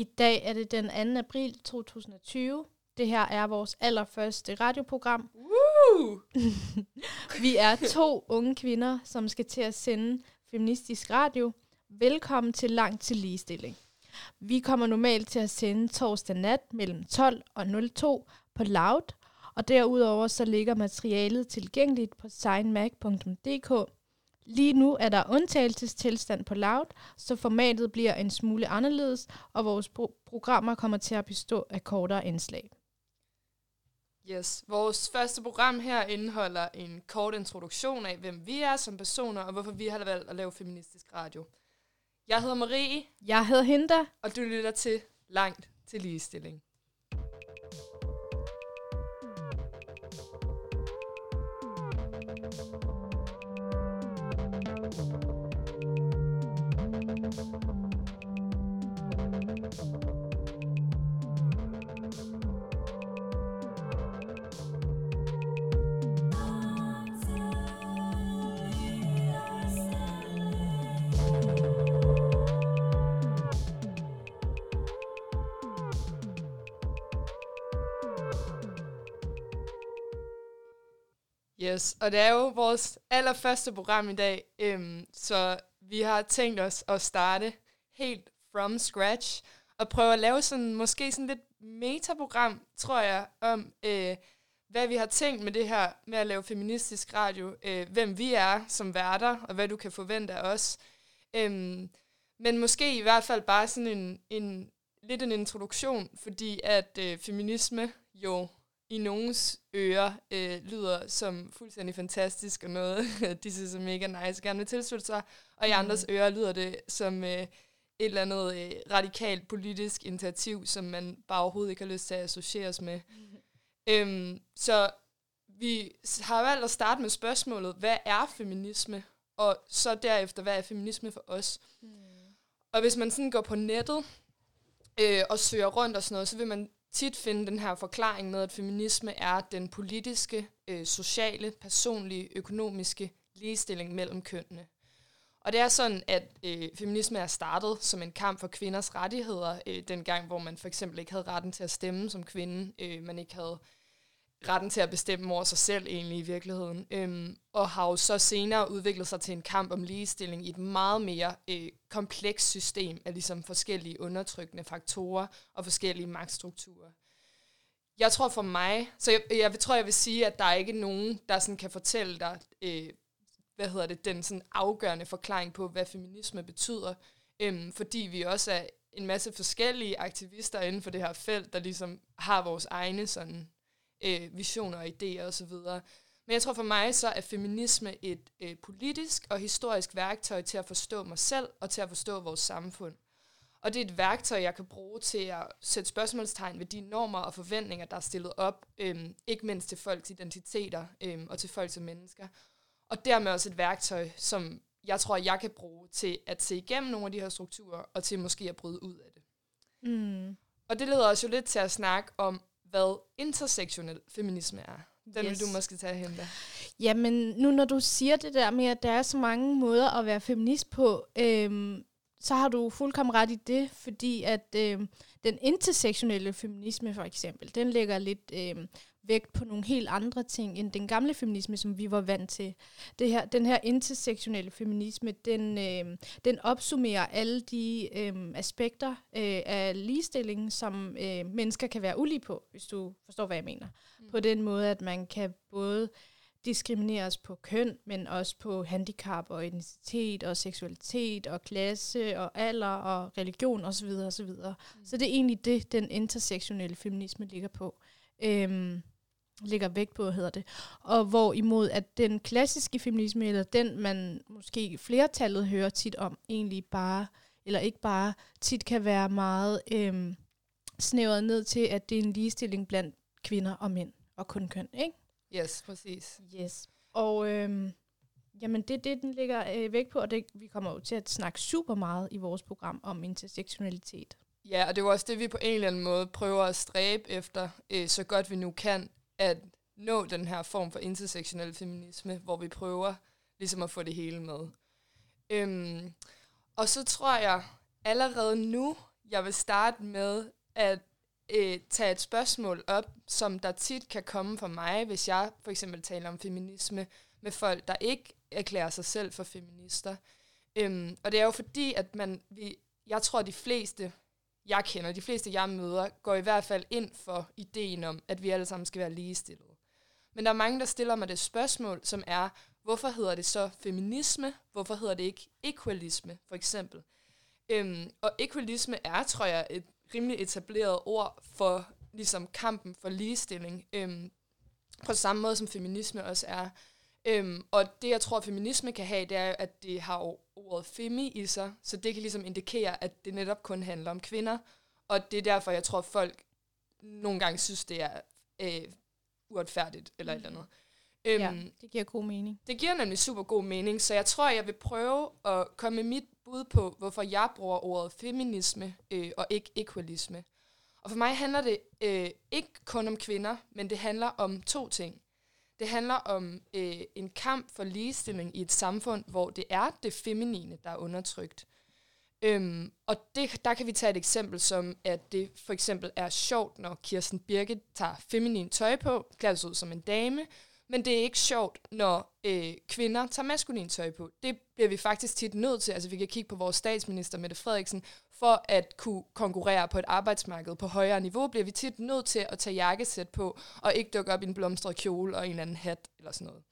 I dag er det den 2. april 2020. Det her er vores allerførste radioprogram. Woo! Vi er to unge kvinder, som skal til at sende feministisk radio. Velkommen til Langt til Ligestilling. Vi kommer normalt til at sende torsdag nat mellem 12 og 02 på Loud, og derudover så ligger materialet tilgængeligt på signmag.dk. Lige nu er der undtagelsestilstand på Loud, så formatet bliver en smule anderledes, og vores pro- programmer kommer til at bestå af kortere indslag. Yes, vores første program her indeholder en kort introduktion af, hvem vi er som personer, og hvorfor vi har valgt at lave feministisk radio. Jeg hedder Marie, Jeg hedder Hinda. og du lytter til Langt til Ligestilling. Yes, og det er jo vores allerførste program i dag, øhm, så vi har tænkt os at starte helt from scratch og prøve at lave sådan måske sådan lidt metaprogram, tror jeg, om øh, hvad vi har tænkt med det her med at lave feministisk radio, øh, hvem vi er som værter, og hvad du kan forvente af os. Øhm, men måske i hvert fald bare sådan en, en lidt en introduktion, fordi at øh, feminisme jo i nogens ører øh, lyder som fuldstændig fantastisk og noget, de synes er mega nice, gerne vil tilslutte sig, og i andres ører lyder det som øh, et eller andet øh, radikalt politisk initiativ, som man bare overhovedet ikke har lyst til at associeres med. Øhm, så vi har valgt at starte med spørgsmålet, hvad er feminisme? Og så derefter, hvad er feminisme for os? Og hvis man sådan går på nettet øh, og søger rundt og sådan noget, så vil man tit finde den her forklaring med, at feminisme er den politiske, øh, sociale, personlige, økonomiske ligestilling mellem kønnene. Og det er sådan, at øh, feminisme er startet som en kamp for kvinders rettigheder, øh, dengang hvor man for eksempel ikke havde retten til at stemme som kvinde, øh, man ikke havde retten til at bestemme over sig selv egentlig i virkeligheden, øhm, og har jo så senere udviklet sig til en kamp om ligestilling i et meget mere øh, komplekst system af ligesom forskellige undertrykkende faktorer og forskellige magtstrukturer. Jeg tror for mig, så jeg, jeg tror, jeg vil sige, at der er ikke nogen, der sådan kan fortælle dig, øh, hvad hedder det, den sådan afgørende forklaring på, hvad feminisme betyder, øhm, fordi vi også er en masse forskellige aktivister inden for det her felt, der ligesom har vores egne sådan øh, visioner og idéer osv. Men jeg tror for mig så er feminisme et øh, politisk og historisk værktøj til at forstå mig selv og til at forstå vores samfund. Og det er et værktøj, jeg kan bruge til at sætte spørgsmålstegn ved de normer og forventninger, der er stillet op, øhm, ikke mindst til folks identiteter øhm, og til folk som mennesker. Og dermed også et værktøj, som jeg tror, jeg kan bruge til at se igennem nogle af de her strukturer, og til måske at bryde ud af det. Mm. Og det leder os jo lidt til at snakke om, hvad intersektionel feminisme er. Den yes. Vil du måske tage hen da. Jamen, nu når du siger det der med, at der er så mange måder at være feminist på, øhm, så har du fuldkommen ret i det, fordi at øhm, den intersektionelle feminisme for eksempel, den lægger lidt øhm, vægt på nogle helt andre ting end den gamle feminisme, som vi var vant til. Det her, den her intersektionelle feminisme, den, øhm, den opsummerer alle de øhm, aspekter øh, af ligestillingen, som øh, mennesker kan være ulige på, hvis du forstår, hvad jeg mener. Mm. På den måde, at man kan både diskrimineres på køn, men også på handicap og etnicitet og seksualitet og klasse og alder og religion osv. osv. Mm. Så det er egentlig det, den intersektionelle feminisme ligger på. Øhm, ligger vægt på, hedder det. Og hvorimod at den klassiske feminisme, eller den man måske flertallet hører tit om, egentlig bare, eller ikke bare, tit kan være meget øhm, snævret ned til, at det er en ligestilling blandt kvinder og mænd, og kun køn, ikke? Yes, præcis. Yes. Og øhm, jamen det er det, den ligger øh, vægt på, og det, vi kommer jo til at snakke super meget i vores program om intersektionalitet. Ja, og det er jo også det, vi på en eller anden måde prøver at stræbe efter, øh, så godt vi nu kan, at nå den her form for intersektionel feminisme, hvor vi prøver ligesom at få det hele med. Øhm, og så tror jeg allerede nu, jeg vil starte med at øh, tage et spørgsmål op, som der tit kan komme fra mig, hvis jeg for eksempel taler om feminisme med folk, der ikke erklærer sig selv for feminister. Øhm, og det er jo fordi, at man, vi, jeg tror, de fleste, jeg kender, de fleste, jeg møder, går i hvert fald ind for ideen om, at vi alle sammen skal være ligestillede. Men der er mange, der stiller mig det spørgsmål, som er, hvorfor hedder det så feminisme? Hvorfor hedder det ikke equalisme, for eksempel? Øhm, og equalisme er, tror jeg, et rimelig etableret ord for ligesom kampen for ligestilling. Øhm, på samme måde som feminisme også er. Øhm, og det, jeg tror, feminisme kan have, det er, at det har ordet femi i sig, så det kan ligesom indikere, at det netop kun handler om kvinder. Og det er derfor, jeg tror, folk nogle gange synes, det er øh, uretfærdigt eller mm. et eller andet. Øhm, ja, det giver god mening. Det giver nemlig super god mening, så jeg tror, jeg vil prøve at komme med mit bud på, hvorfor jeg bruger ordet feminisme øh, og ikke equalisme. Og for mig handler det øh, ikke kun om kvinder, men det handler om to ting. Det handler om øh, en kamp for ligestilling i et samfund, hvor det er det feminine, der er undertrykt. Øhm, og det, der kan vi tage et eksempel som, at det for eksempel er sjovt, når Kirsten Birke tager feminin tøj på, klæder sig ud som en dame, men det er ikke sjovt, når øh, kvinder tager maskulin tøj på. Det bliver vi faktisk tit nødt til. Altså vi kan kigge på vores statsminister, Mette Frederiksen, for at kunne konkurrere på et arbejdsmarked på højere niveau, bliver vi tit nødt til at tage jakkesæt på, og ikke dukke op i en blomstret kjole og en eller anden hat eller sådan noget.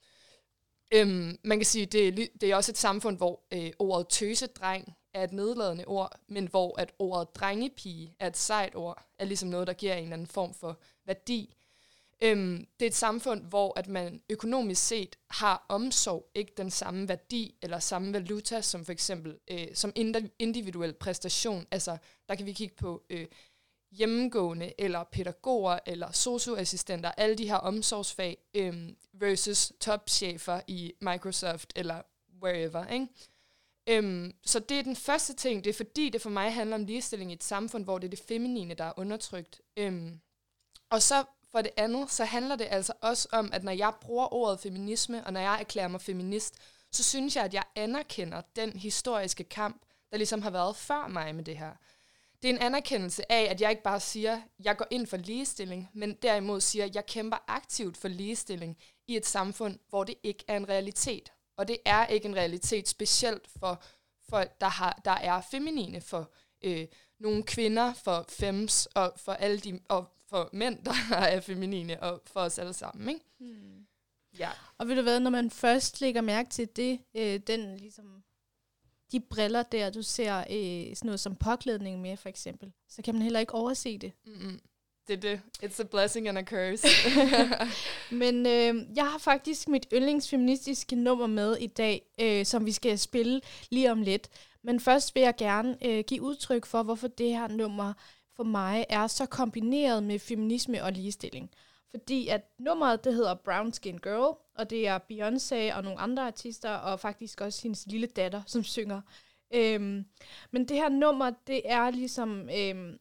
Øhm, man kan sige, det er, det er også et samfund, hvor øh, ordet tøsedreng er et nedladende ord, men hvor at ordet drengepige er et sejt ord, er ligesom noget, der giver en eller anden form for værdi. Øhm, det er et samfund, hvor at man økonomisk set har omsorg, ikke den samme værdi eller samme valuta som for eksempel øh, som individuel præstation. Altså, der kan vi kigge på øh, hjemmegående eller pædagoger eller socioassistenter, alle de her omsorgsfag øh, versus topchefer i Microsoft eller wherever. Ikke? Øhm, så det er den første ting. Det er fordi, det for mig handler om ligestilling i et samfund, hvor det er det feminine, der er undertrykt. Øhm, og så for det andet, så handler det altså også om, at når jeg bruger ordet feminisme, og når jeg erklærer mig feminist, så synes jeg, at jeg anerkender den historiske kamp, der ligesom har været før mig med det her. Det er en anerkendelse af, at jeg ikke bare siger, at jeg går ind for ligestilling, men derimod siger, at jeg kæmper aktivt for ligestilling i et samfund, hvor det ikke er en realitet. Og det er ikke en realitet specielt for folk, der, har, der er feminine, for øh, nogle kvinder, for fems og for alle de, og for mænd, der er feminine, og for os alle sammen. Ikke? Hmm. Ja. Og ved du hvad, når man først lægger mærke til det, øh, den ligesom, de briller der, du ser øh, sådan noget som påklædning med, for eksempel, så kan man heller ikke overse det. Mm-hmm. Det er det. It's a blessing and a curse. Men øh, jeg har faktisk mit yndlingsfeministiske nummer med i dag, øh, som vi skal spille lige om lidt. Men først vil jeg gerne øh, give udtryk for, hvorfor det her nummer for mig er så kombineret med feminisme og ligestilling. Fordi at nummeret, det hedder Brown Skin Girl, og det er Beyoncé og nogle andre artister, og faktisk også hendes lille datter, som synger. Øhm, men det her nummer, det er ligesom øhm,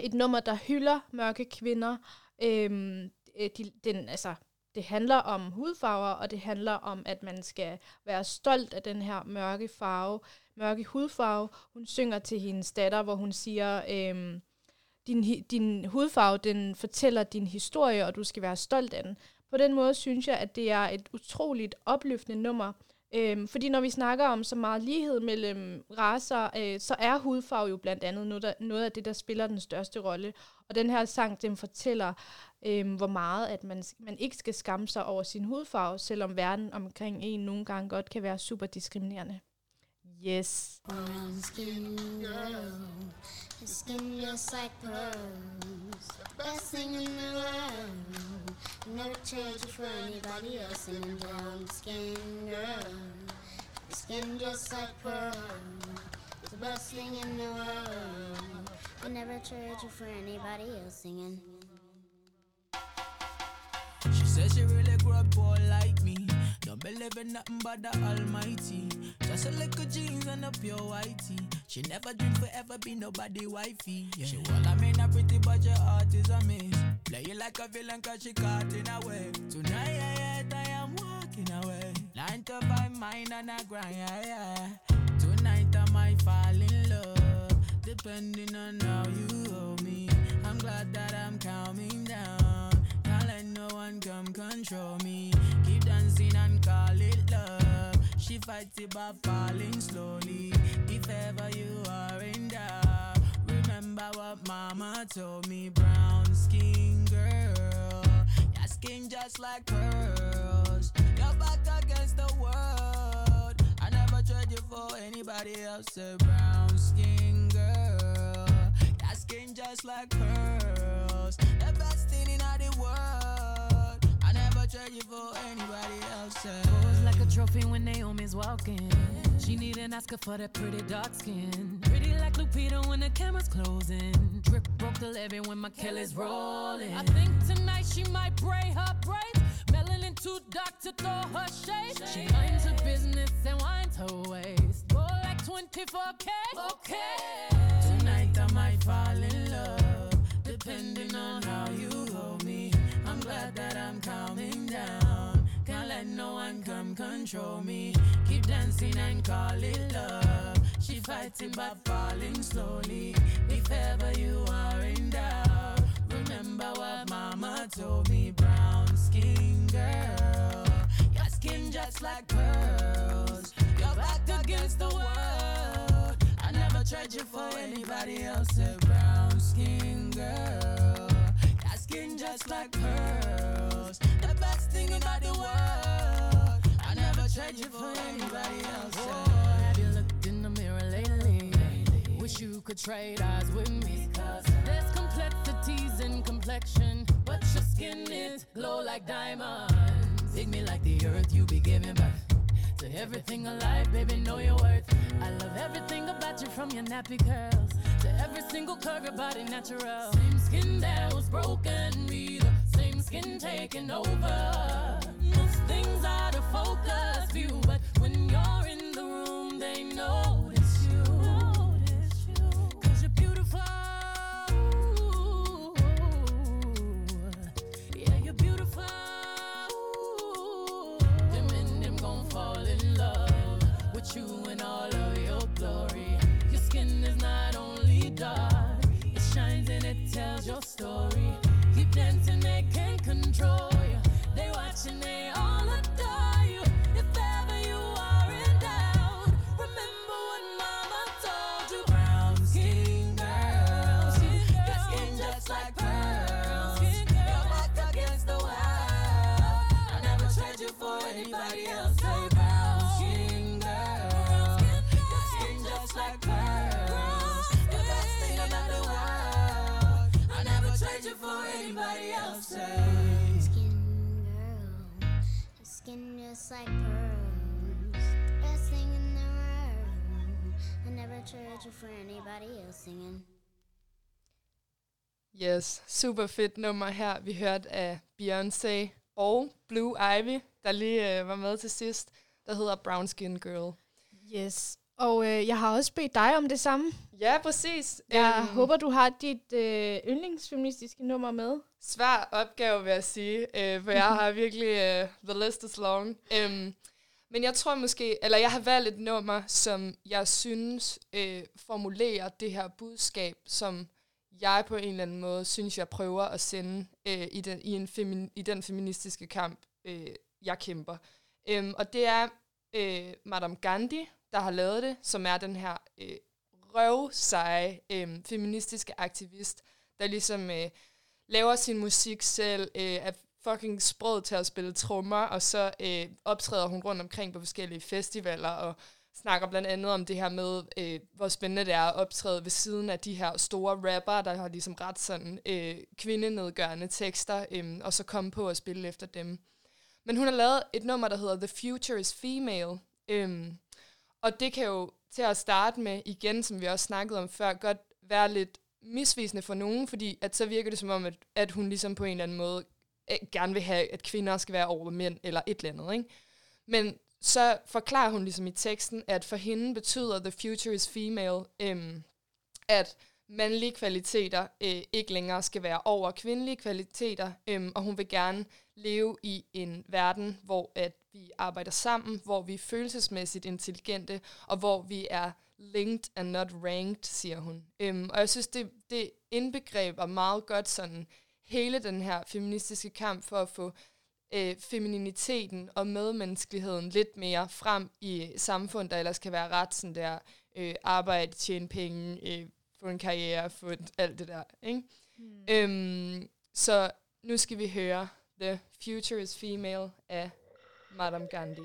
et nummer, der hylder mørke kvinder. Øhm, de, den, altså, det handler om hudfarver, og det handler om, at man skal være stolt af den her mørke farve, mørke hudfarve. Hun synger til hendes datter, hvor hun siger, øhm, din, din hudfarve, den fortæller din historie, og du skal være stolt af den. På den måde synes jeg, at det er et utroligt opløftende nummer, Øhm, fordi når vi snakker om så meget lighed mellem raser, øh, så er hudfarve jo blandt andet noget, der, noget af det, der spiller den største rolle. Og den her sang, den fortæller, øh, hvor meget at man, man ikke skal skamme sig over sin hudfarve, selvom verden omkring en nogle gange godt kan være super diskriminerende. Yes. skin Your skin just like pearls, best thing in the world. Never trade you for anybody else, and a brown skin girl. Your skin just like pearls, the best thing in the world. I never trade you for anybody else singing. She says she really grew up poor like me. Don't believe in nothing but the Almighty. Just a little jeans and a pure whitey. She never dream forever be nobody wifey. Yeah. She well, I mean a pretty but your heart is a miss. Play you like a villain cause she caught in a way. Tonight I am walking away. Nine to five mine and I grind. Yeah, yeah. Tonight I might fall in love. Depending on how you hold me. I'm glad that I'm calming down. Can't let no one come control me. She fights it by falling slowly. If ever you are in doubt, remember what mama told me. Brown skin girl, your skin just like pearls. Your back against the world. I never trade you for anybody else. A brown skin girl, your skin just like pearls. The best thing in the world. I never trade you for anybody else. Pose like a trophy when Naomi's walking. She need an Oscar for that pretty dark skin. Pretty like Lupita when the camera's closing. Drip broke the levee when my Kelly's rolling. I think tonight she might braid her braids. Melanin too dark to throw her shade. She minds her business and winds her waist. Go like 24K. Okay. Tonight I might fall in love, depending on how you hold me. I'm glad that I'm calming down. Let no one come control me. Keep dancing and call it love. She fighting but falling slowly. If ever you are in doubt, remember what mama told me. Brown skin girl, your skin just like pearls. Your back against the world. I never tried you for anybody else. A brown skin girl, your skin just like pearls. The thing all the world. I never tried it for anybody else. Oh, have you looked in the mirror lately? Wish you could trade eyes with me. Cause there's complexities in complexion, but your skin is glow like diamonds. Dig me like the earth, you be giving birth. To everything alive, baby, know your worth. I love everything about you from your nappy curls to every single curve, your body natural. Same skin that was broken, be the same skin taking over. Things out of focus view, just like pearls. Best thing in the world. I never trade you for anybody else singing. Yes, super fedt nummer her, vi hørte af Beyoncé og Blue Ivy, der lige øh, var med til sidst, der hedder Brown Skin Girl. Yes. Og øh, jeg har også bedt dig om det samme. Ja, præcis. Jeg Øhm, håber, du har dit øh, yndlingsfeministiske nummer med. svær opgave, vil jeg sige, øh, for jeg har virkelig, uh, the list is long. Um, men jeg tror måske, eller jeg har valgt et nummer, som jeg synes øh, formulerer det her budskab, som jeg på en eller anden måde synes, jeg prøver at sende øh, i, den, i, en femi- i den feministiske kamp, øh, jeg kæmper. Um, og det er øh, Madame Gandhi, der har lavet det, som er den her øh, røvseje øh, feministiske aktivist, der ligesom øh, laver sin musik selv, øh, er fucking sprød til at spille trommer, og så øh, optræder hun rundt omkring på forskellige festivaler, og snakker blandt andet om det her med, øh, hvor spændende det er at optræde ved siden af de her store rapper, der har ligesom ret sådan øh, kvindenedgørende tekster, øh, og så komme på at spille efter dem. Men hun har lavet et nummer, der hedder The Future is Female, øh, og det kan jo til at starte med, igen, som vi også snakkede om før, godt være lidt misvisende for nogen, fordi at så virker det som om, at, at hun ligesom på en eller anden måde øh, gerne vil have, at kvinder skal være over mænd, eller et eller andet, ikke? Men så forklarer hun ligesom i teksten, at for hende betyder the future is female, øhm, at mandlige kvaliteter øh, ikke længere skal være over kvindelige kvaliteter, øh, og hun vil gerne leve i en verden, hvor at vi arbejder sammen, hvor vi er følelsesmæssigt intelligente, og hvor vi er linked and not ranked, siger hun. Øhm, og jeg synes, det, det indbegreber meget godt sådan hele den her feministiske kamp for at få øh, femininiteten og medmenneskeligheden lidt mere frem i samfund, der ellers kan være ret sådan der øh, arbejde, tjene penge, øh, få en karriere, få et, alt det der. Ikke? Mm. Øhm, så nu skal vi høre The Future is Female af Madame Gandhi.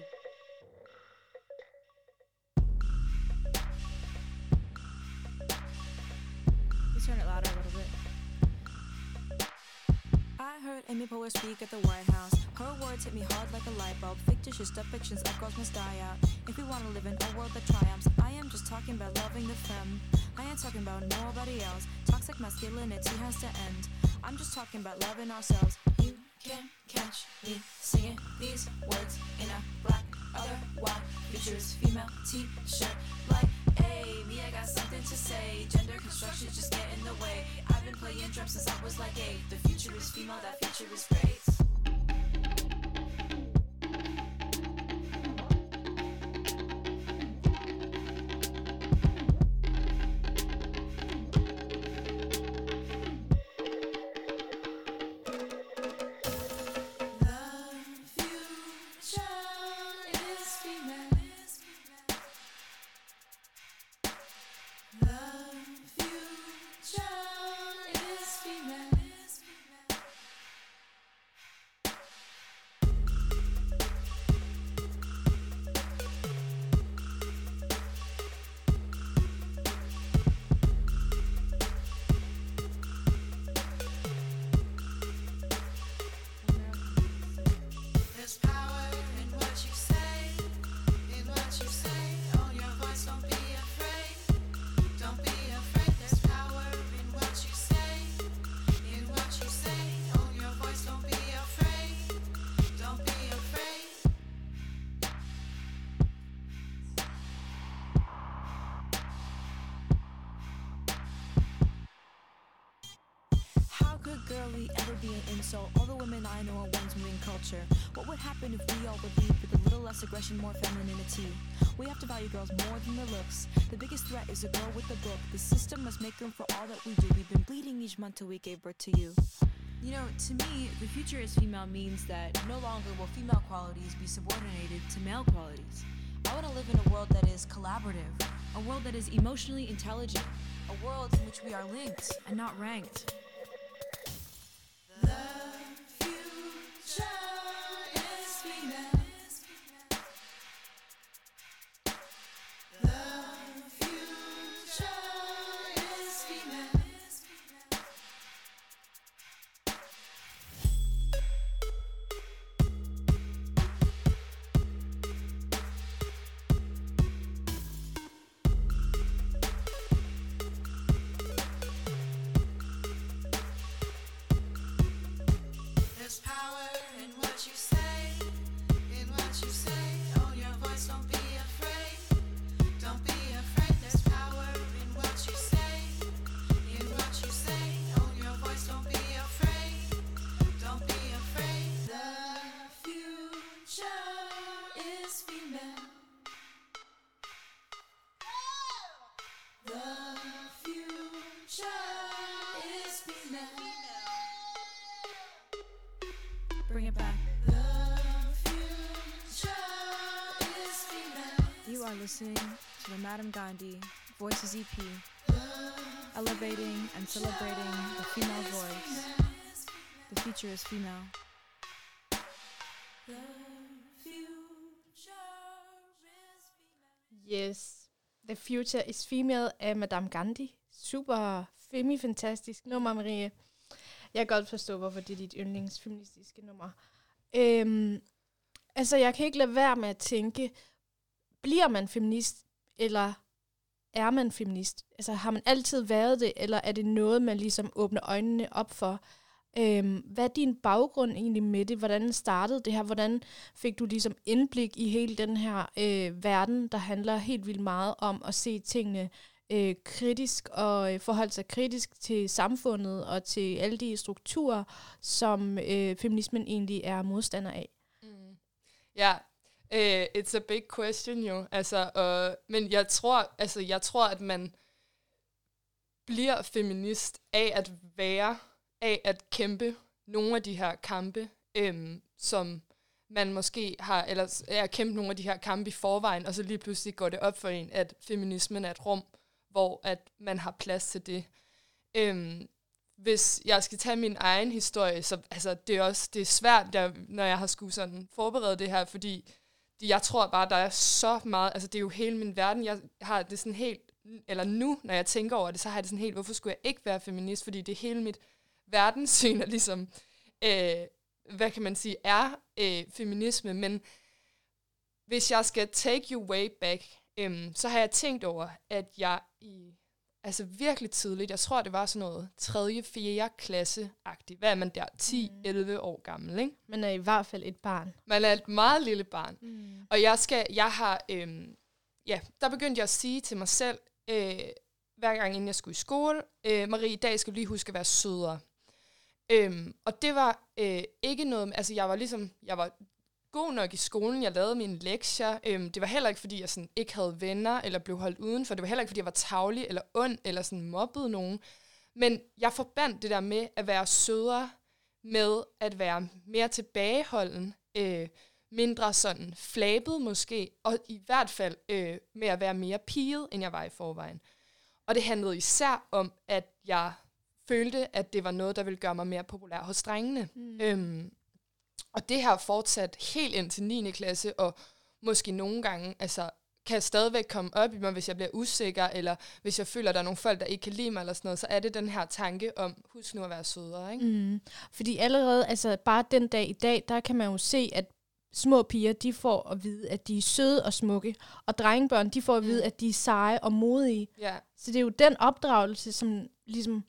I heard Amy Poehler speak at the White House. Her words hit me hard like a light bulb. Fictitious depictions of girls must die out. If we want to live in a world that triumphs, I am just talking about loving the femme. I ain't talking about nobody else. Toxic masculinity has to end. I'm just talking about loving ourselves. You can catch me singing these words in a black otherwise futures female t-shirt like hey me I got something to say. Gender construction just get in the way. I've been playing drums since I was like eight. The future is female that future is great women I know are ones moving culture. What would happen if we all would lead with a little less aggression, more femininity? We have to value girls more than their looks. The biggest threat is a girl with a book. The system must make room for all that we do. We've been bleeding each month till we gave birth to you. You know, to me, the future is female means that no longer will female qualities be subordinated to male qualities. I want to live in a world that is collaborative, a world that is emotionally intelligent, a world in which we are linked and not ranked. Listening to the Madam Gandhi Voices EP, elevating and celebrating the female voice. The future is female. The future is female. Yes. The Future is Female af Madame Gandhi. Super femi-fantastisk nummer, Marie. Jeg kan godt forstå, hvorfor det er dit yndlingsfeministiske nummer. Øhm, altså, jeg kan ikke lade være med at tænke, bliver man feminist, eller er man feminist? Altså, har man altid været det, eller er det noget, man ligesom åbner øjnene op for? Øhm, hvad er din baggrund egentlig med det? Hvordan startede det her? Hvordan fik du ligesom indblik i hele den her øh, verden, der handler helt vildt meget om at se tingene øh, kritisk og øh, forholde sig kritisk til samfundet og til alle de strukturer, som øh, feminismen egentlig er modstander af? Mm. Ja, Uh, it's a big question jo. Altså, uh, men jeg tror, altså, jeg tror, at man bliver feminist af at være, af at kæmpe nogle af de her kampe, øhm, som man måske har, eller er kæmpet nogle af de her kampe i forvejen, og så lige pludselig går det op for en, at feminismen er et rum, hvor at man har plads til det. Øhm, hvis jeg skal tage min egen historie, så altså, det er også det er svært, der, når jeg har skulle sådan forberede det her, fordi jeg tror bare, der er så meget, altså det er jo hele min verden, jeg har det sådan helt, eller nu, når jeg tænker over det, så har jeg det sådan helt, hvorfor skulle jeg ikke være feminist, fordi det er hele mit verdenssyn, er ligesom, øh, hvad kan man sige, er øh, feminisme, men hvis jeg skal take you way back, øh, så har jeg tænkt over, at jeg i altså virkelig tidligt, jeg tror, det var sådan noget 3. 4. klasse-agtigt. Hvad er man der? 10-11 mm. år gammel, ikke? Man er i hvert fald et barn. Man er et meget lille barn. Mm. Og jeg skal, jeg har, øhm, ja, der begyndte jeg at sige til mig selv, øh, hver gang inden jeg skulle i skole, øh, Marie, i dag skal du lige huske at være sødere. Øhm, og det var øh, ikke noget, altså jeg var ligesom, jeg var god nok i skolen, jeg lavede mine lektier. Øhm, det var heller ikke, fordi jeg sådan ikke havde venner, eller blev holdt udenfor. Det var heller ikke, fordi jeg var tavlig eller ond, eller sådan mobbede nogen. Men jeg forbandt det der med at være sødere, med at være mere tilbageholden, øh, mindre sådan flabet måske, og i hvert fald øh, med at være mere piget, end jeg var i forvejen. Og det handlede især om, at jeg følte, at det var noget, der ville gøre mig mere populær hos drengene. Mm. Øhm, og det har fortsat helt ind til 9. klasse, og måske nogle gange, altså kan stadigvæk komme op i mig, hvis jeg bliver usikker, eller hvis jeg føler, at der er nogle folk, der ikke kan lide mig, eller sådan noget, så er det den her tanke om, husk nu at være sødere, ikke? Mm. Fordi allerede, altså bare den dag i dag, der kan man jo se, at små piger, de får at vide, at de er søde og smukke, og drengebørn, de får at vide, mm. at de er seje og modige. Ja. Så det er jo den opdragelse, som ligesom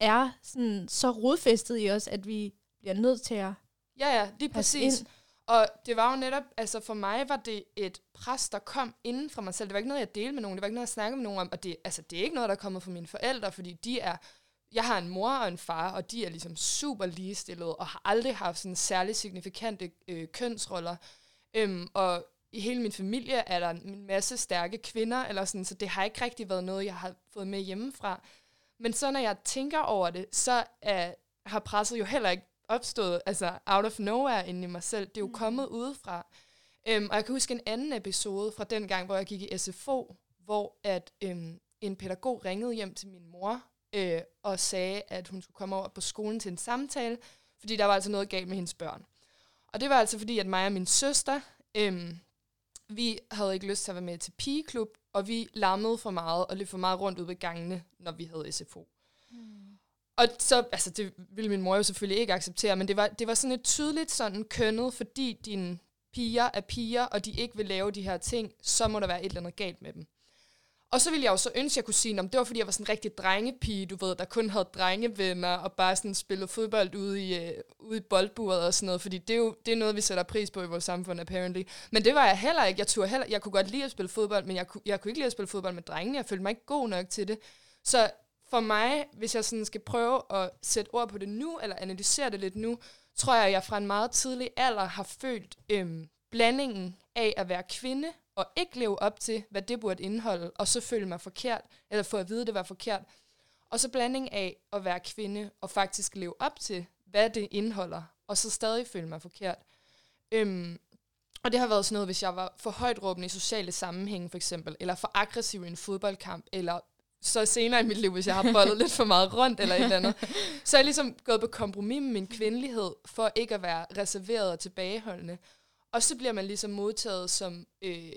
er sådan så rodfæstet i os, at vi bliver nødt til at Ja, ja, lige præcis. Ind. Og det var jo netop, altså for mig var det et pres, der kom inden fra mig selv. Det var ikke noget, jeg delte med nogen. Det var ikke noget, jeg snakkede med nogen om. Og det, altså, det er ikke noget, der er kommet fra mine forældre, fordi de er... Jeg har en mor og en far, og de er ligesom super ligestillede, og har aldrig haft sådan særlig signifikante øh, kønsroller. Øhm, og i hele min familie er der en masse stærke kvinder, eller sådan, så det har ikke rigtig været noget, jeg har fået med hjemmefra. Men så når jeg tænker over det, så er, har presset jo heller ikke opstået, altså out of nowhere inde i mig selv. Det er jo mm. kommet udefra. Um, og jeg kan huske en anden episode fra den gang, hvor jeg gik i SFO, hvor at um, en pædagog ringede hjem til min mor øh, og sagde, at hun skulle komme over på skolen til en samtale, fordi der var altså noget galt med hendes børn. Og det var altså fordi, at mig og min søster, øhm, vi havde ikke lyst til at være med til pigeklub, og vi larmede for meget og løb for meget rundt ud ved gangene, når vi havde SFO. Og så, altså det ville min mor jo selvfølgelig ikke acceptere, men det var, det var sådan et tydeligt sådan kønnet, fordi dine piger er piger, og de ikke vil lave de her ting, så må der være et eller andet galt med dem. Og så ville jeg jo så ønske, at jeg kunne sige, om det var fordi, jeg var sådan en rigtig drengepige, du ved, der kun havde drengevenner, og bare sådan spillede fodbold ude i, øh, ude i boldburet og sådan noget, fordi det er jo det er noget, vi sætter pris på i vores samfund, apparently. Men det var jeg heller ikke. Jeg, turde heller, jeg kunne godt lide at spille fodbold, men jeg, kunne, jeg kunne ikke lide at spille fodbold med drengene. Jeg følte mig ikke god nok til det. Så for mig, hvis jeg sådan skal prøve at sætte ord på det nu, eller analysere det lidt nu, tror jeg, at jeg fra en meget tidlig alder har følt øhm, blandingen af at være kvinde, og ikke leve op til, hvad det burde indeholde, og så føle mig forkert, eller få at vide, at det var forkert. Og så blanding af at være kvinde, og faktisk leve op til, hvad det indeholder, og så stadig føle mig forkert. Øhm, og det har været sådan noget, hvis jeg var for højt råbende i sociale sammenhænge, for eksempel, eller for aggressiv i en fodboldkamp, eller så senere i mit liv, hvis jeg har bollet lidt for meget rundt eller et eller andet. Så er jeg ligesom gået på kompromis med min kvindelighed, for ikke at være reserveret og tilbageholdende. Og så bliver man ligesom modtaget som øh,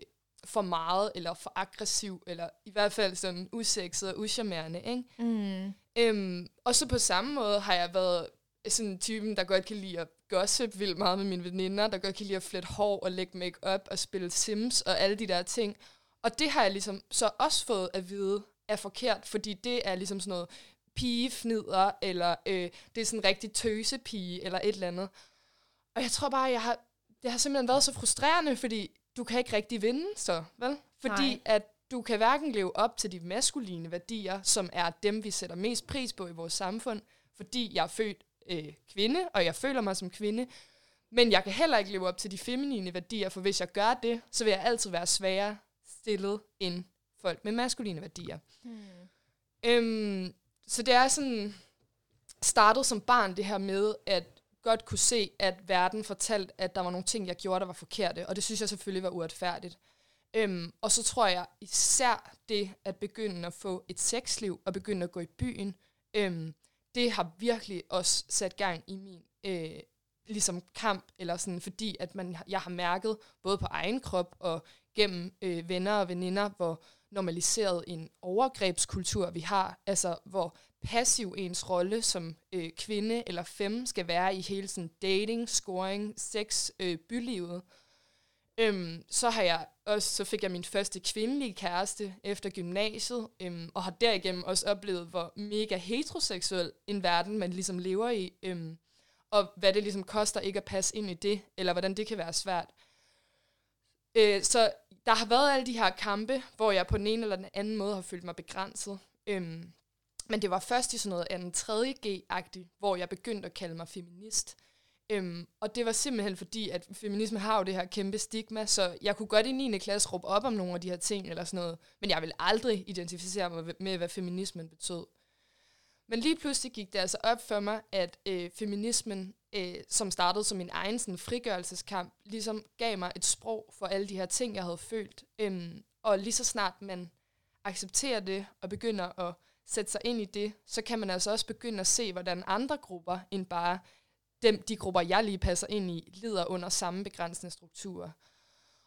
for meget, eller for aggressiv, eller i hvert fald sådan usekset og uschammerende. Ikke? Mm. Øhm, og så på samme måde har jeg været sådan typen, der godt kan lide at gossip vildt meget med mine veninder, der godt kan lide at flette hår og lægge make up og spille Sims og alle de der ting. Og det har jeg ligesom så også fået at vide, er forkert, fordi det er ligesom sådan noget pigefnider, eller øh, det er sådan en rigtig tøsepige, eller et eller andet. Og jeg tror bare, jeg har, det har simpelthen været så frustrerende, fordi du kan ikke rigtig vinde så, vel? Fordi Nej. at du kan hverken leve op til de maskuline værdier, som er dem, vi sætter mest pris på i vores samfund, fordi jeg er født øh, kvinde, og jeg føler mig som kvinde, men jeg kan heller ikke leve op til de feminine værdier, for hvis jeg gør det, så vil jeg altid være sværere stillet end folk med maskuline værdier. Hmm. Øhm, så det er sådan startet som barn det her med, at godt kunne se, at verden fortalte, at der var nogle ting, jeg gjorde, der var forkerte, og det synes jeg selvfølgelig var uretfærdigt. Øhm, og så tror jeg især det at begynde at få et sexliv og begynde at gå i byen, øhm, det har virkelig også sat gang i min øh, ligesom kamp, eller sådan, fordi at man, jeg har mærket både på egen krop og gennem øh, venner og veninder, hvor normaliseret en overgrebskultur vi har, altså hvor passiv ens rolle som øh, kvinde eller fem skal være i hele sådan dating, scoring, sex, øh, bylivet. Øhm, så har jeg også, så fik jeg min første kvindelige kæreste efter gymnasiet, øhm, og har derigennem også oplevet, hvor mega heteroseksuel en verden man ligesom lever i, øhm, og hvad det ligesom koster ikke at passe ind i det, eller hvordan det kan være svært. Øh, så der har været alle de her kampe, hvor jeg på den ene eller den anden måde har følt mig begrænset. Øhm, men det var først i sådan noget anden 3. G-agtigt, hvor jeg begyndte at kalde mig feminist. Øhm, og det var simpelthen fordi, at feminisme har jo det her kæmpe stigma, så jeg kunne godt i 9. klasse råbe op om nogle af de her ting eller sådan noget, men jeg vil aldrig identificere mig med, hvad feminismen betød. Men lige pludselig gik det altså op for mig, at øh, feminismen, øh, som startede som min egen sådan, frigørelseskamp, ligesom gav mig et sprog for alle de her ting, jeg havde følt. Øhm, og lige så snart man accepterer det og begynder at sætte sig ind i det, så kan man altså også begynde at se, hvordan andre grupper end bare dem, de grupper, jeg lige passer ind i, lider under samme begrænsende strukturer.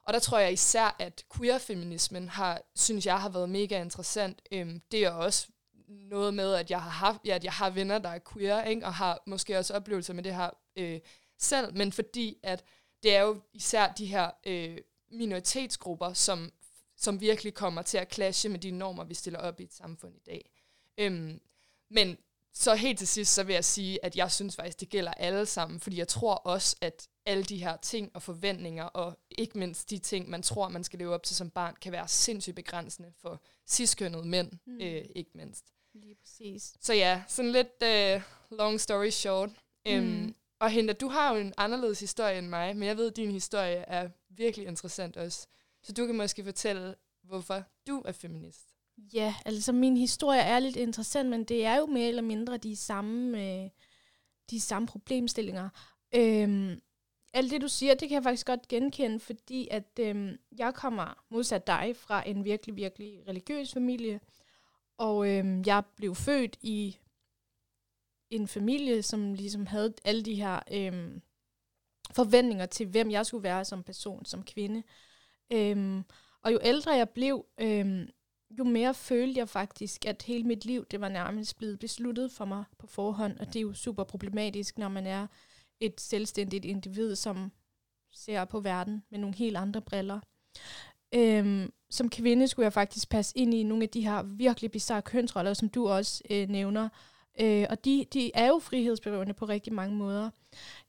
Og der tror jeg især, at queer-feminismen har, synes jeg har været mega interessant. Øhm, det er også noget med, at jeg har haft, ja, at jeg har venner, der er queer, ikke? og har måske også oplevelser med det her øh, selv, men fordi at det er jo især de her øh, minoritetsgrupper, som, som virkelig kommer til at clashe med de normer, vi stiller op i et samfund i dag. Øhm, men så helt til sidst, så vil jeg sige, at jeg synes faktisk, det gælder alle sammen, fordi jeg tror også, at alle de her ting og forventninger, og ikke mindst de ting, man tror, man skal leve op til som barn, kan være sindssygt begrænsende for ciskønnede mænd, mm. øh, ikke mindst. Lige præcis. Så ja, sådan lidt uh, long story short. Um, Mm. Og Hinda, du har jo en anderledes historie end mig, men jeg ved, at din historie er virkelig interessant også. Så du kan måske fortælle, hvorfor du er feminist. Ja, altså min historie er lidt interessant, men det er jo mere eller mindre de samme, øh, de samme problemstillinger. Øhm, alt det, du siger, det kan jeg faktisk godt genkende, fordi at øhm, jeg kommer modsat dig fra en virkelig, virkelig religiøs familie, og øh, jeg blev født i en familie, som ligesom havde alle de her øh, forventninger til, hvem jeg skulle være som person, som kvinde. Øh, og jo ældre jeg blev, øh, jo mere følte jeg faktisk, at hele mit liv, det var nærmest blevet besluttet for mig på forhånd, og det er jo super problematisk, når man er et selvstændigt individ, som ser på verden med nogle helt andre briller. Øhm, som kvinde skulle jeg faktisk passe ind i nogle af de her virkelig bizarre kønsroller, som du også øh, nævner. Øh, og de, de er jo frihedsberøvende på rigtig mange måder.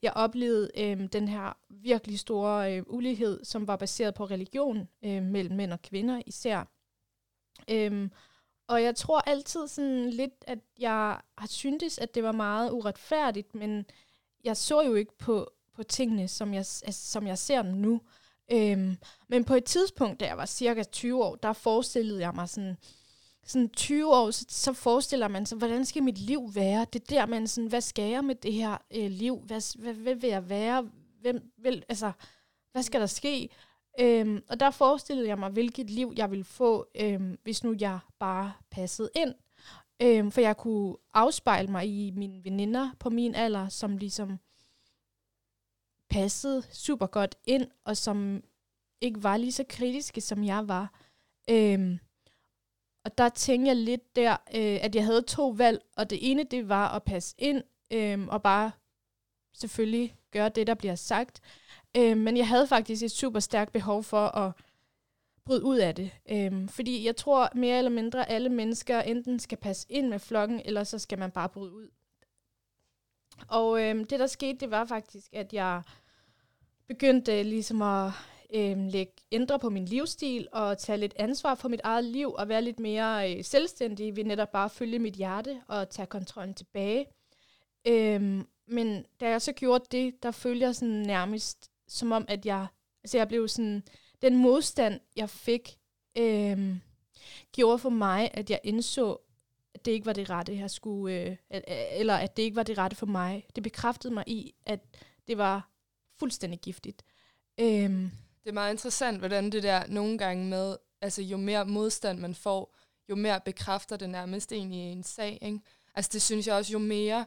Jeg oplevede øh, den her virkelig store øh, ulighed, som var baseret på religion øh, mellem mænd og kvinder især. Øh, og jeg tror altid sådan lidt, at jeg har syntes, at det var meget uretfærdigt, men jeg så jo ikke på, på tingene, som jeg, altså, som jeg ser dem nu. Øhm, men på et tidspunkt, da jeg var cirka 20 år, der forestillede jeg mig sådan, sådan 20 år, så, så forestiller man sig, hvordan skal mit liv være? Det er der, man sådan, hvad skal jeg med det her øh, liv? Hvad, hvad, hvad vil jeg være? Hvem vil, altså, hvad skal der ske? Øhm, og der forestillede jeg mig, hvilket liv jeg ville få, øhm, hvis nu jeg bare passede ind. Øhm, for jeg kunne afspejle mig i mine veninder på min alder, som ligesom passede super godt ind, og som ikke var lige så kritiske, som jeg var. Øhm, og der tænkte jeg lidt der, øh, at jeg havde to valg, og det ene, det var at passe ind, øhm, og bare selvfølgelig gøre det, der bliver sagt. Øhm, men jeg havde faktisk et super stærkt behov for at bryde ud af det. Øhm, fordi jeg tror mere eller mindre, alle mennesker enten skal passe ind med flokken, eller så skal man bare bryde ud. Og øhm, det, der skete, det var faktisk, at jeg begyndte ligesom at øh, lægge, ændre på min livsstil og tage lidt ansvar for mit eget liv og være lidt mere øh, selvstændig ved netop bare at følge mit hjerte og tage kontrollen tilbage. Øh, men da jeg så gjorde det, der følte jeg sådan nærmest som om, at jeg, altså jeg blev sådan, den modstand, jeg fik, øh, gjorde for mig, at jeg indså, at det ikke var det rette, jeg skulle, øh, eller at det ikke var det rette for mig. Det bekræftede mig i, at det var fuldstændig giftigt. Øhm, Det er meget interessant, hvordan det der nogle gange med, altså jo mere modstand man får, jo mere bekræfter det nærmest egentlig en sag. Ikke? Altså det synes jeg også, jo mere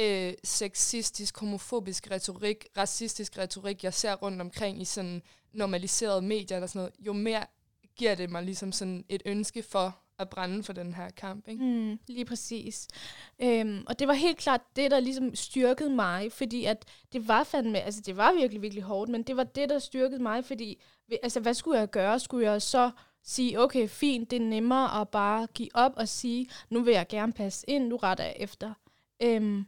øh, sexistisk, homofobisk retorik, racistisk retorik, jeg ser rundt omkring i sådan normaliserede medier eller sådan noget, jo mere giver det mig ligesom sådan et ønske for at brænde for den her kamp. Ikke? Mm, lige præcis. Øhm, og det var helt klart det, der ligesom styrkede mig, fordi at det var fandme, altså det var virkelig, virkelig hårdt, men det var det, der styrkede mig, fordi, altså hvad skulle jeg gøre? Skulle jeg så sige, okay, fint, det er nemmere at bare give op og sige, nu vil jeg gerne passe ind, nu retter jeg efter. Øhm,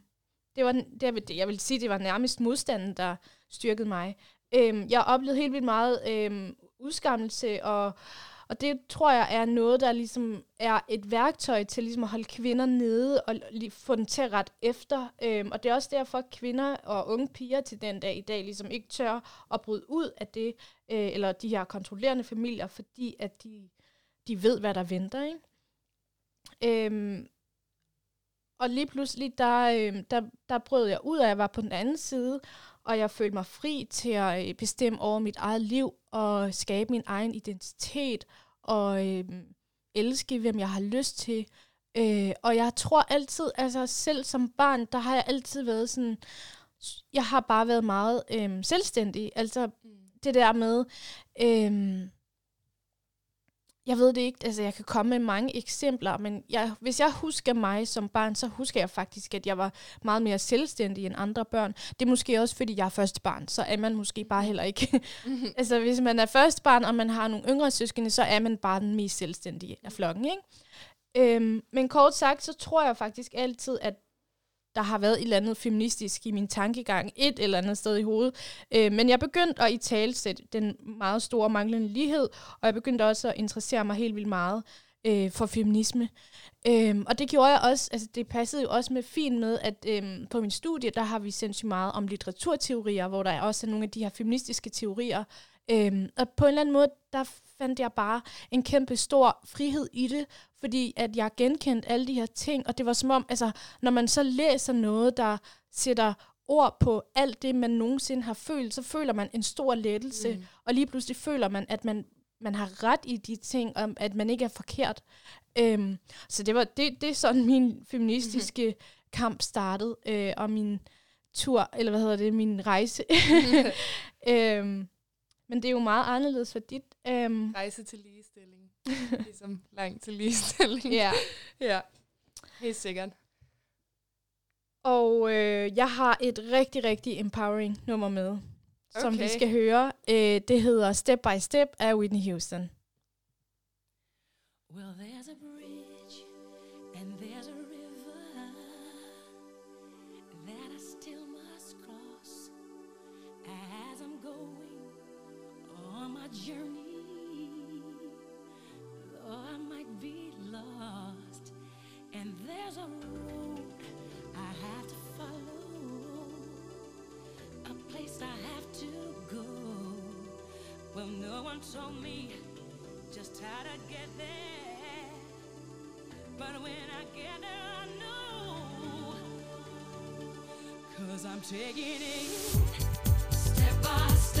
det var, det, jeg vil sige, det var nærmest modstanden, der styrkede mig. Øhm, jeg oplevede helt vildt meget øhm, udskammelse, og, og det tror jeg er noget, der ligesom er et værktøj til ligesom at holde kvinder nede og få dem til at rette efter. Øhm, og det er også derfor, at kvinder og unge piger til den dag i dag ligesom ikke tør at bryde ud af det, øh, eller de her kontrollerende familier, fordi at de, de ved, hvad der venter. Ikke? Øhm, og lige pludselig, der, øh, der, der brød jeg ud af, at jeg var på den anden side, og jeg følte mig fri til at øh, bestemme over mit eget liv, og skabe min egen identitet, og øh, elske, hvem jeg har lyst til. Øh, og jeg tror altid, altså selv som barn, der har jeg altid været sådan, jeg har bare været meget øh, selvstændig. Altså mm. det der med, øh, jeg ved det ikke, altså jeg kan komme med mange eksempler, men jeg, hvis jeg husker mig som barn, så husker jeg faktisk, at jeg var meget mere selvstændig end andre børn. Det er måske også, fordi jeg er første barn, så er man måske bare heller ikke. altså hvis man er første barn, og man har nogle yngre søskende, så er man bare den mest selvstændige af flokken, ikke? Øhm, men kort sagt, så tror jeg faktisk altid, at der har været et eller andet feministisk i min tankegang, et eller andet sted i hovedet. Øh, men jeg begyndte at i talsætte den meget store manglende lighed, og jeg begyndte også at interessere mig helt vildt meget øh, for feminisme. Øhm, og det gjorde jeg også, altså det passede jo også med fint med, at øhm, på min studie, der har vi sindssygt meget om litteraturteorier, hvor der også er nogle af de her feministiske teorier. Øhm, og på en eller anden måde, der fandt jeg bare en kæmpe stor frihed i det, fordi at jeg genkendte alle de her ting, og det var som om, altså, når man så læser noget, der sætter ord på alt det, man nogensinde har følt, så føler man en stor lettelse, mm. og lige pludselig føler man, at man, man har ret i de ting, og at man ikke er forkert. Øhm, så det var det, det er sådan min feministiske mm. kamp startede, øh, og min tur, eller hvad hedder det, min rejse. øhm, men det er jo meget anderledes for dit. Øhm. Rejse til ligestilling. ligesom langt til ligestilling. Ja. ja, helt sikkert. Og øh, jeg har et rigtig, rigtig empowering nummer med, okay. som vi skal høre. Øh, det hedder Step by Step af Whitney Houston. Well, told me just how to get there. But when I get there, I know. Cause I'm taking it step by step.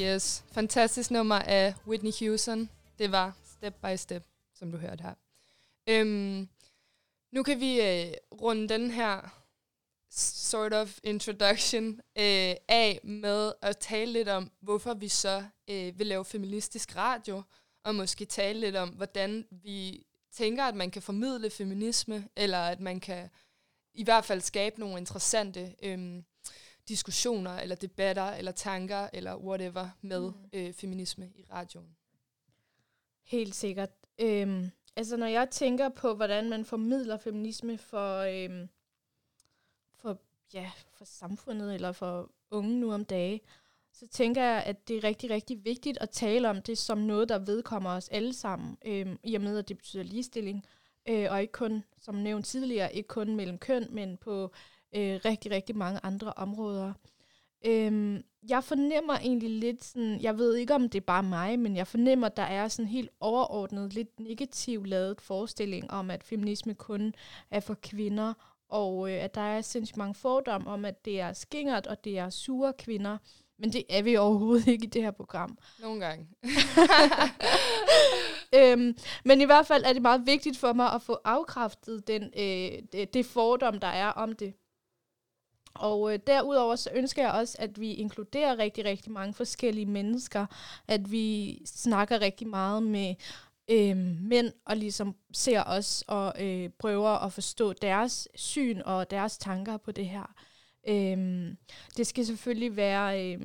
Yes, fantastisk nummer af Whitney Houston. Det var Step by Step, som du hørte her. Øhm, nu kan vi øh, runde den her sort of introduction øh, af med at tale lidt om, hvorfor vi så øh, vil lave feministisk radio, og måske tale lidt om, hvordan vi tænker, at man kan formidle feminisme, eller at man kan i hvert fald skabe nogle interessante øh, diskussioner, eller debatter, eller tanker, eller whatever med mm. øh, feminisme i radioen. Helt sikkert. Øhm, altså når jeg tænker på, hvordan man formidler feminisme for, øhm, for, ja, for samfundet eller for unge nu om dage, så tænker jeg, at det er rigtig, rigtig vigtigt at tale om det som noget, der vedkommer os alle sammen, øhm, i og med, at det betyder ligestilling, øh, og ikke kun, som nævnt tidligere, ikke kun mellem køn, men på øh, rigtig, rigtig mange andre områder. Øhm, jeg fornemmer egentlig lidt sådan, jeg ved ikke om det er bare mig, men jeg fornemmer, at der er sådan helt overordnet, lidt negativ lavet forestilling om, at feminisme kun er for kvinder, og øh, at der er sindssygt mange fordomme om, at det er skingert, og det er sure kvinder. Men det er vi overhovedet ikke i det her program. Nogle gange. øhm, men i hvert fald er det meget vigtigt for mig at få afkræftet den, øh, det, det fordom, der er om det. Og øh, derudover så ønsker jeg også, at vi inkluderer rigtig, rigtig mange forskellige mennesker. At vi snakker rigtig meget med øh, mænd og ligesom ser os og øh, prøver at forstå deres syn og deres tanker på det her. Øh, det skal selvfølgelig være... Øh,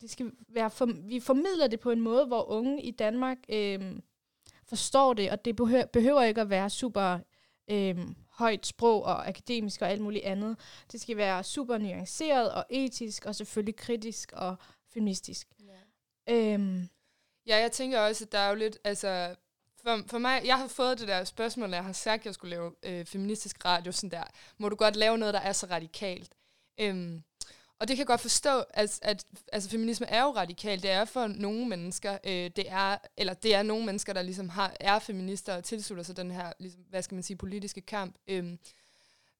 det skal være for, vi formidler det på en måde, hvor unge i Danmark øh, forstår det, og det behøver, behøver ikke at være super øh, højt sprog og akademisk og alt muligt andet. Det skal være super nuanceret og etisk og selvfølgelig kritisk og feministisk. Ja, øhm. ja jeg tænker også, at der er jo lidt, altså for, for mig, jeg har fået det der spørgsmål, når jeg har sagt, at jeg skulle lave øh, feministisk radio, sådan der, må du godt lave noget, der er så radikalt? Øhm, og det kan jeg godt forstå, at, at altså, feminisme er jo radikalt. Det er for nogle mennesker, øh, det er, eller det er nogle mennesker, der ligesom har, er feminister og tilslutter sig den her, ligesom, hvad skal man sige, politiske kamp. Øhm,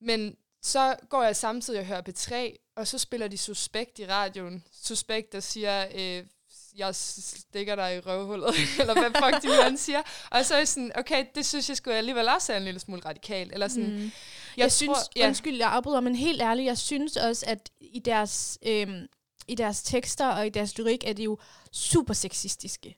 men så går jeg samtidig og hører P3, og så spiller de Suspekt i radioen. Suspekt, der siger, øh, jeg stikker dig i røvhullet, eller hvad fuck de man siger. Og så er jeg sådan, okay, det synes jeg skulle alligevel også er en lille smule radikalt. Eller sådan, mm jeg, synes, tror, ja. undskyld, jeg afbryder, men helt ærligt, jeg synes også, at i deres, øhm, i deres tekster og i deres lyrik er de jo super sexistiske.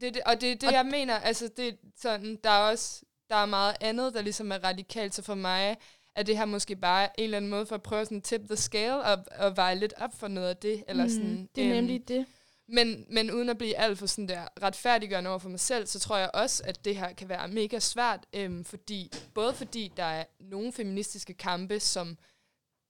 Det, det, og det er det, og jeg mener, altså det sådan, der er også, der er meget andet, der ligesom er radikalt, så for mig er det her måske bare en eller anden måde for at prøve sådan tip the scale og, og veje lidt op for noget af det. Eller mm, sådan, det er øhm, nemlig det. Men, men uden at blive alt for sådan der retfærdiggørende over for mig selv, så tror jeg også, at det her kan være mega svært, øhm, fordi, både fordi der er nogle feministiske kampe, som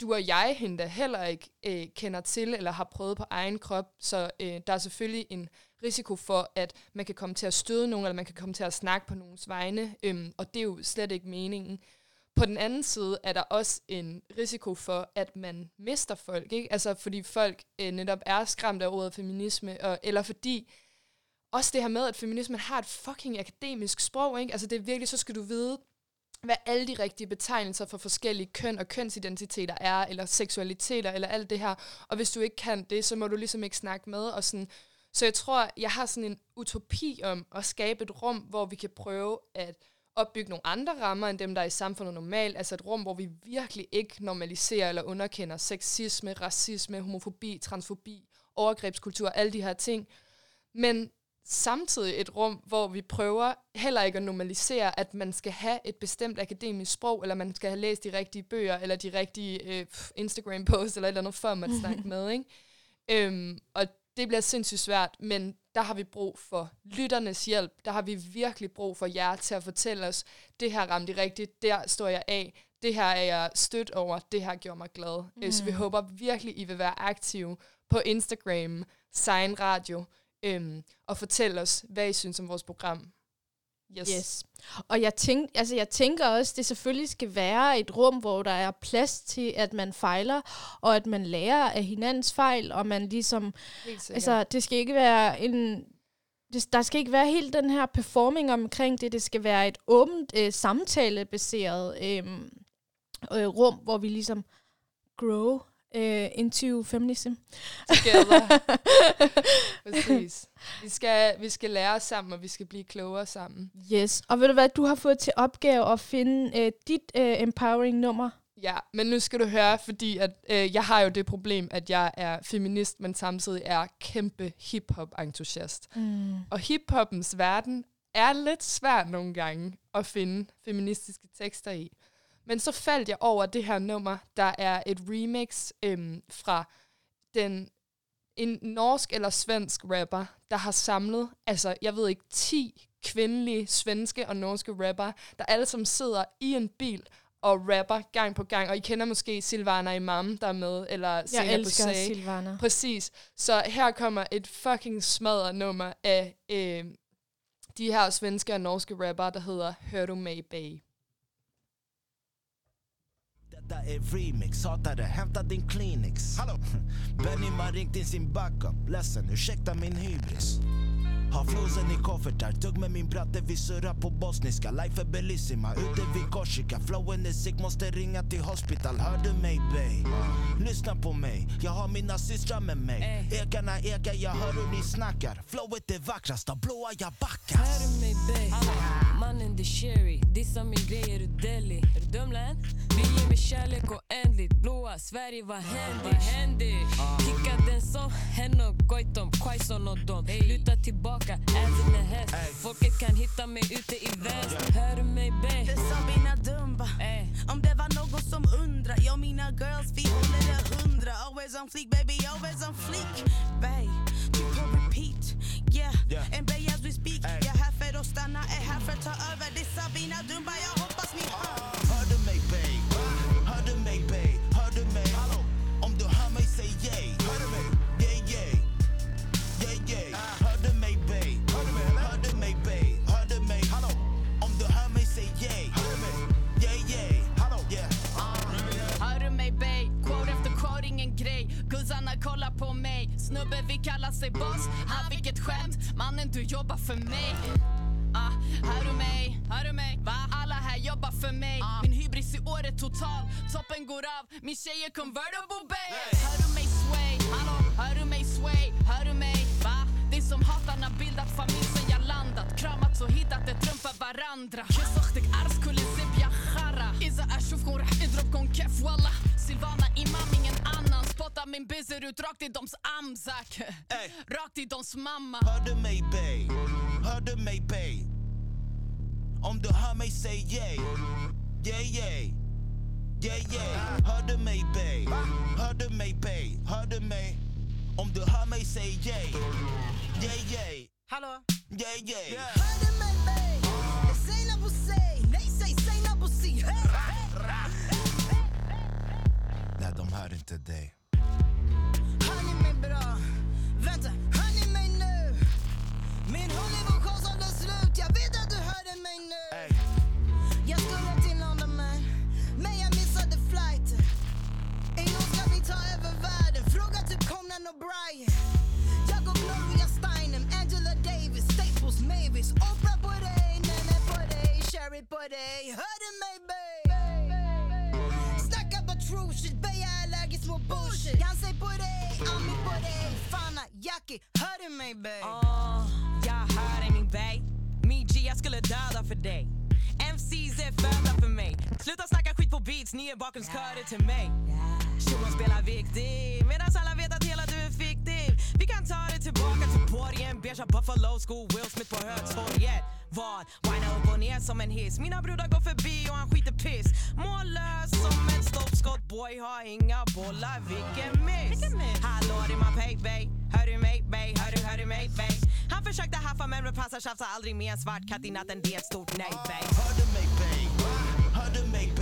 du og jeg hende heller ikke øh, kender til eller har prøvet på egen krop, så øh, der er selvfølgelig en risiko for, at man kan komme til at støde nogen, eller man kan komme til at snakke på nogens vegne, øhm, og det er jo slet ikke meningen. På den anden side er der også en risiko for, at man mister folk, ikke? Altså fordi folk øh, netop er skræmt af ordet feminisme, og, eller fordi også det her med, at feminismen har et fucking akademisk sprog, ikke? Altså det er virkelig, så skal du vide, hvad alle de rigtige betegnelser for forskellige køn og kønsidentiteter er, eller seksualiteter, eller alt det her. Og hvis du ikke kan det, så må du ligesom ikke snakke med. Og sådan. Så jeg tror, jeg har sådan en utopi om at skabe et rum, hvor vi kan prøve at opbygge nogle andre rammer end dem, der er i samfundet normalt. Altså et rum, hvor vi virkelig ikke normaliserer eller underkender sexisme, racisme, homofobi, transfobi, overgrebskultur, alle de her ting. Men samtidig et rum, hvor vi prøver heller ikke at normalisere, at man skal have et bestemt akademisk sprog, eller man skal have læst de rigtige bøger, eller de rigtige øh, Instagram-posts, eller et eller andet, før man snakker med. Ikke? Øhm, og det bliver sindssygt svært, men der har vi brug for lytternes hjælp. Der har vi virkelig brug for jer til at fortælle os, det her ramte rigtigt, der står jeg af, det her er jeg stødt over, det her gjorde mig glad. Mm. Så vi håber virkelig, I vil være aktive på Instagram, Sign Radio, øhm, og fortælle os, hvad I synes om vores program. Yes. yes. Og jeg, tænk, altså jeg tænker også, det selvfølgelig skal være et rum, hvor der er plads til, at man fejler, og at man lærer af hinandens fejl, og man ligesom... Altså, det skal ikke være en... Det, der skal ikke være helt den her performing omkring det. Det skal være et åbent, øh, samtalebaseret øh, øh, rum, hvor vi ligesom grow uh, into feminism. Together. Præcis. Vi skal, vi skal lære sammen, og vi skal blive klogere sammen. Yes. Og ved du hvad, du har fået til opgave at finde uh, dit uh, empowering nummer. Ja, men nu skal du høre, fordi at, øh, jeg har jo det problem, at jeg er feminist, men samtidig er kæmpe hip-hop-entusiast. Mm. Og hip-hoppens verden er lidt svært nogle gange at finde feministiske tekster i. Men så faldt jeg over det her nummer, der er et remix øhm, fra den en norsk eller svensk rapper, der har samlet, altså jeg ved ikke, 10 kvindelige svenske og norske rapper, der alle sammen sidder i en bil og rapper gang på gang. Og I kender måske Silvana Imam, der er med, eller Jeg Singer elsker Bosé. Silvana. Præcis. Så her kommer et fucking smadret nummer af øh, de her svenske og norske rapper, der hedder Hør du mig, Bay. Detta är remix, hatare hämta din Kleenex. Hallå? Benny har ringt in sin backup, ledsen ursäkta min hybris. Har flosen i koffertar, tugg med min bratte, vi surrar på bosniska. Life är bellissima, ute vid Korsika. Flowen är sick, måste ringa till hospital. Hör du mig bey? Lyssna på mig, jag har mina systrar med mig. Ekarna ekar, jag hör hur ni snackar. Flowet är vackrast, av blåa jag backas Hör du mig babe? Mannen det är Sherry, dissa min grej är du deli. Är du dum län? Vi ger mig kärlek oändligt Blåa Sverige vad händer? Vad händer? Kicka den som henne och Goitom, Quaison och dom Luta tillbaka, äter en häst Folket kan hitta mig ute i väst Hör du mig babe? Det sa mina dumba. Ey. Om det var någon som undrar Jag och mina girls vi håller det hundra Always on fleek baby, always on fleek. Bay, vi på repeat. Yeah, Yeah. en Jag är här för att stanna, är här för att ta över Det sa mina dumba, jag hoppas ni hör Hör du mig bey? Hör du mig bey? Hör du mig? Hallå? Om du hör mig säg yay Hör du mig? Yay yay Yay yay Hör du mig bey? Hör du mig? Hör du mig bey? Hör du mig? Hallå? Om du hör mig säg yay Hör du mig? Yay yay Hallå? Yeah Hör du mig babe? Quote efter quote, ingen grej Guzzarna kollar på mig Snubbe vi kallar sig boss Ah vilket skämt Mannen du jobbar för mig Ah, hör du mig? Hör du mig? Va? Alla här jobbar för mig ah. Min hybris i år är total Toppen går av, min tjej är convertible babe hey. Hör du mig sway? Hallå? Hör du mig sway? Hör du mig? Va? Det som hatarna bildat familj sen jag landat Kramat och hittat ett rum för varandra Kyssochtik arskulle sibja khara Iza ashufkon rah idrobkon kef wallah Silvana imam ingen annan Spottar min bizer ut rakt i doms amzak Rakt i doms mamma Hör du mig babe? Hör du mig babe? Om du hör mig säg yay Yay yay Yay yay Hör du mig bey? Hör du mig bey? Hör du mig? Om du hör mig säg yay Yay yay Hallå? Yay yay Hör du mig babe? Säg när på säg Nej säg, säg när på si Nej de hör inte dig Hör ni mig bra? Vänta, hör ni mig nu? Min Hollywood-show är slut Jag vet dig Sherry på dig Hör du mig babe? Snacka bara true shit Babe jag är allergisk mot bullshit. Dansar på dig Ami på dig Fana Jackie Hör du mig babe? Åh, jeg har det min bay Min G, jeg skulle døde for dig MCs er födda for mig Sluta snacka skit på beats, ni är bakgrundskörer till mig Shunon spelar viktig. Medan alla vet att hela du är fiktiv. Vi kan ta det tillbaka till borgen Beiga Buffalo School, Will Smith på Hötorget Vad? Wina upp och ner som en hiss? Mina brudar går förbi och han skiter piss. Mållös som ett stolpskott Boy har inga bollar, vilken miss. Hallå det är man pay bay Hör du mig bay, hör du, hör du mig bay Han försökte haffa men med passar tjafsar aldrig med en svart katt i natten Det är ett stort nej bay Hör du mig bey? Hör du mig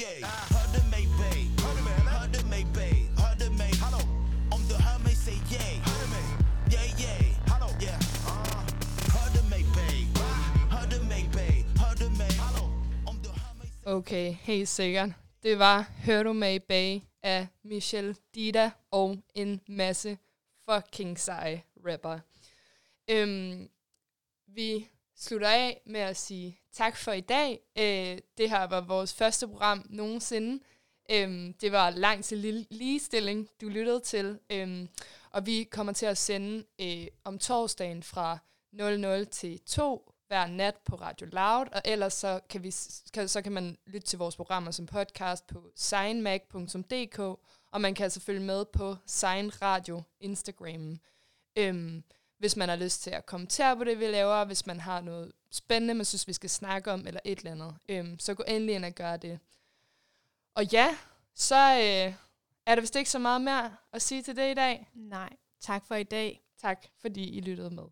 yeah. yay Hör the mig bey? Hör the mig Hör du mig bey? Hello. mig? Hallå? Om du hör mig say yay Yeah, yeah. mig? Yeah Hör du mig bey? Hör du mig bey? Hör du mig? Hallå? Om du hör mig Okay, helt sikkert. Det var Hør du mig bag af Michelle Dida og en masse fucking seje rapper. Øhm, vi slutter af med at sige tak for i dag. Øh, det her var vores første program nogensinde. Øhm, det var langt til ligestilling, du lyttede til. Øhm, og vi kommer til at sende øh, om torsdagen fra 00 til 2 hver nat på Radio Loud, og ellers så kan, vi, kan, så kan man lytte til vores programmer som podcast på signmag.dk, og man kan altså følge med på Sign Radio Instagram. Øhm, hvis man har lyst til at kommentere på det, vi laver, hvis man har noget spændende, man synes, vi skal snakke om, eller et eller andet, øhm, så gå endelig ind og gør det. Og ja, så øh, er der vist ikke så meget mere at sige til det i dag. Nej, tak for i dag. Tak, fordi I lyttede med.